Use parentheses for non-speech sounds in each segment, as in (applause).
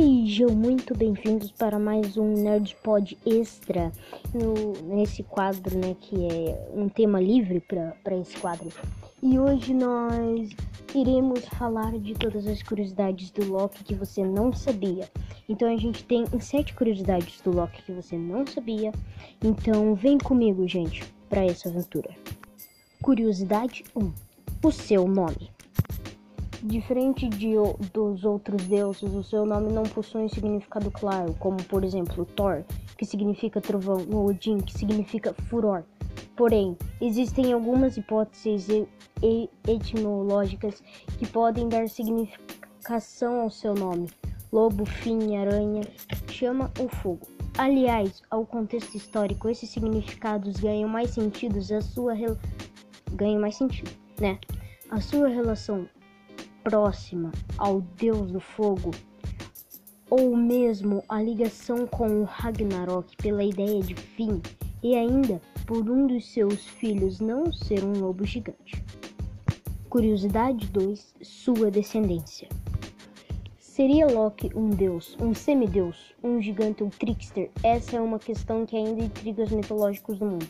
Sejam muito bem-vindos para mais um Nerdpod Extra no, nesse quadro, né, que é um tema livre para esse quadro. E hoje nós iremos falar de todas as curiosidades do Loki que você não sabia. Então a gente tem sete curiosidades do Loki que você não sabia. Então vem comigo, gente, para essa aventura. Curiosidade 1: O seu nome. Diferente de, dos outros deuses, o seu nome não possui um significado claro, como por exemplo Thor, que significa trovão, ou Odin, que significa furor. Porém, existem algumas hipóteses etimológicas que podem dar significação ao seu nome. Lobo, fim, aranha, chama ou fogo. Aliás, ao contexto histórico, esses significados ganham mais sentidos a sua ganham mais sentido, né? A sua relação próxima ao deus do fogo, ou mesmo a ligação com o Ragnarok pela ideia de fim, e ainda por um dos seus filhos não ser um lobo gigante. Curiosidade 2: Sua descendência. Seria Loki um deus, um semideus, um gigante ou trickster? Essa é uma questão que ainda intriga os mitológicos do mundo.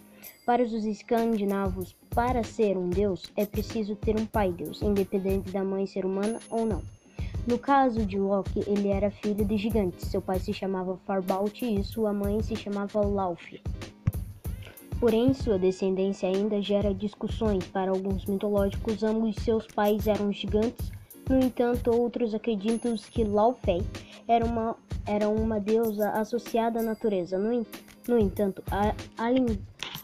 Para os escandinavos, para ser um deus é preciso ter um pai-deus, independente da mãe ser humana ou não. No caso de Loki, ele era filho de gigantes. Seu pai se chamava Farbalt e sua mãe se chamava Laufey. Porém, sua descendência ainda gera discussões. Para alguns mitológicos, ambos seus pais eram gigantes. No entanto, outros acreditam que Laufey era uma, era uma deusa associada à natureza. No, no entanto, a, a,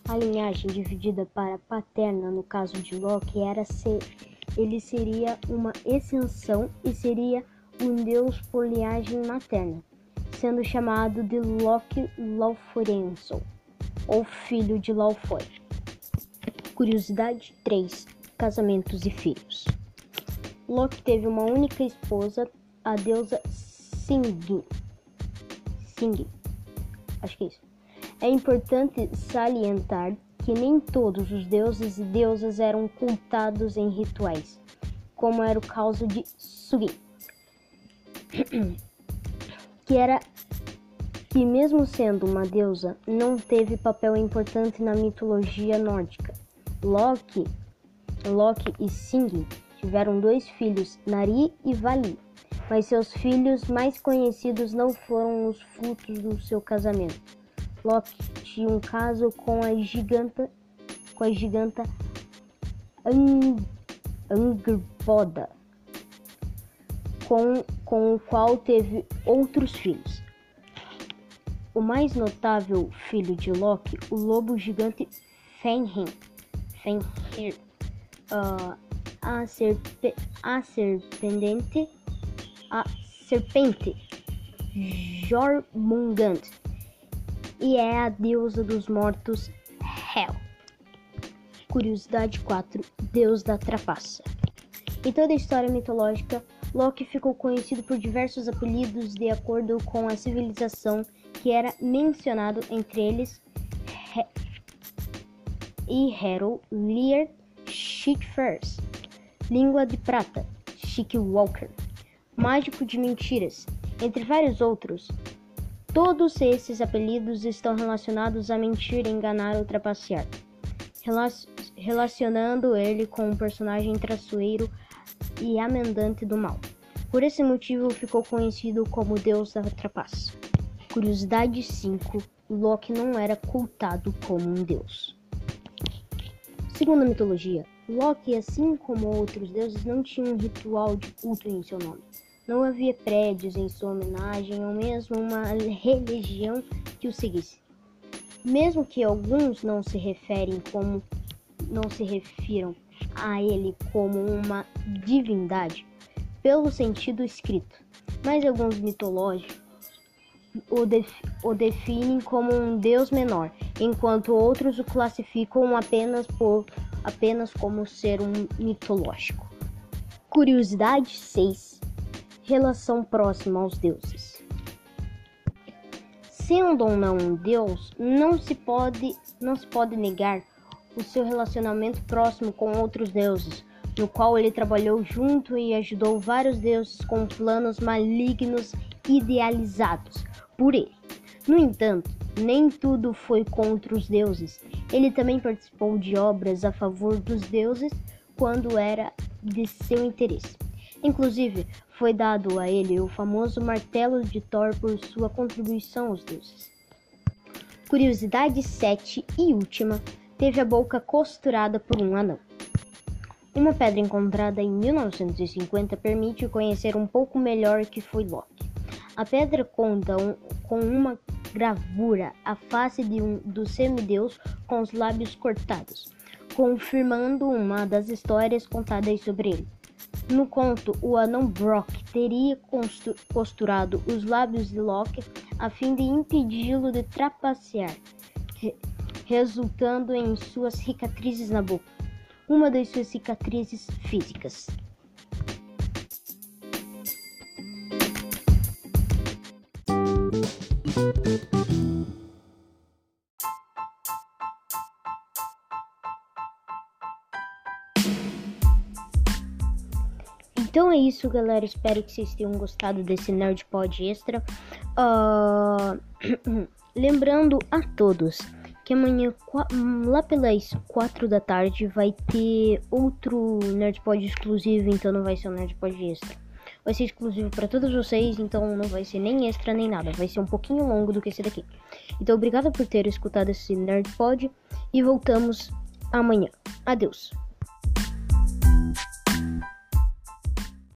a linhagem dividida para paterna no caso de Loki era ser ele seria uma extensão e seria um deus por linhagem materna, sendo chamado de Loki Laufrenson, ou filho de Laufey. Curiosidade 3: Casamentos e filhos. Loki teve uma única esposa, a deusa Singin. Singin. Acho que é isso. É importante salientar que nem todos os deuses e deusas eram cultados em rituais, como era o caso de Sugi, (clears throat) que era que mesmo sendo uma deusa, não teve papel importante na mitologia nórdica. Loki, Loki e Singin tiveram dois filhos, Nari e Vali, mas seus filhos mais conhecidos não foram os frutos do seu casamento. Loki tinha um caso com a giganta com a giganta Ang Angerboda, com, com o qual teve outros filhos. O mais notável filho de Loki, o lobo gigante Fenrir, Fenrir uh, a, serpe, a serpente, a serpente Jormungand e é a deusa dos mortos Hel. Curiosidade 4: Deus da trapaça. Em toda a história mitológica, Loki ficou conhecido por diversos apelidos de acordo com a civilização que era mencionado, entre eles He e Hero, Lear, Chic First, Língua de Prata, Chic Walker, Mágico de Mentiras, entre vários outros. Todos esses apelidos estão relacionados a mentir, enganar ou trapacear, relacionando ele com um personagem traiçoeiro e amendante do mal. Por esse motivo ficou conhecido como Deus da Trapaça. Curiosidade 5: Loki não era cultado como um deus. Segundo a mitologia, Loki, assim como outros deuses, não tinha um ritual de culto em seu nome. Não havia prédios em sua homenagem ou mesmo uma religião que o seguisse. Mesmo que alguns não se referem como não se refiram a ele como uma divindade pelo sentido escrito, mas alguns mitológicos o, def o definem como um deus menor, enquanto outros o classificam apenas por apenas como ser um mitológico. Curiosidade 6 relação próxima aos deuses. Sendo ou não um deus, não se pode, não se pode negar o seu relacionamento próximo com outros deuses, no qual ele trabalhou junto e ajudou vários deuses com planos malignos idealizados por ele. No entanto, nem tudo foi contra os deuses. Ele também participou de obras a favor dos deuses quando era de seu interesse. Inclusive, foi dado a ele o famoso martelo de Thor por sua contribuição aos deuses. Curiosidade 7 e última: teve a boca costurada por um anão. Uma pedra encontrada em 1950 permite conhecer um pouco melhor que foi Loki. A pedra conta um, com uma gravura a face de um, do semideus com os lábios cortados, confirmando uma das histórias contadas sobre ele. No conto, o anão Brock teria costurado os lábios de Loki a fim de impedi-lo de trapacear, resultando em suas cicatrizes na boca, uma das suas cicatrizes físicas. Então é isso, galera. Espero que vocês tenham gostado desse Nerd Pod Extra. Uh... (clears throat) Lembrando a todos que amanhã, lá pelas 4 da tarde, vai ter outro Nerd Pod exclusivo. Então não vai ser um Nerd Pod Extra. Vai ser exclusivo para todos vocês, então não vai ser nem extra nem nada. Vai ser um pouquinho longo do que esse daqui. Então obrigado por ter escutado esse Nerd Pod e voltamos amanhã. Adeus.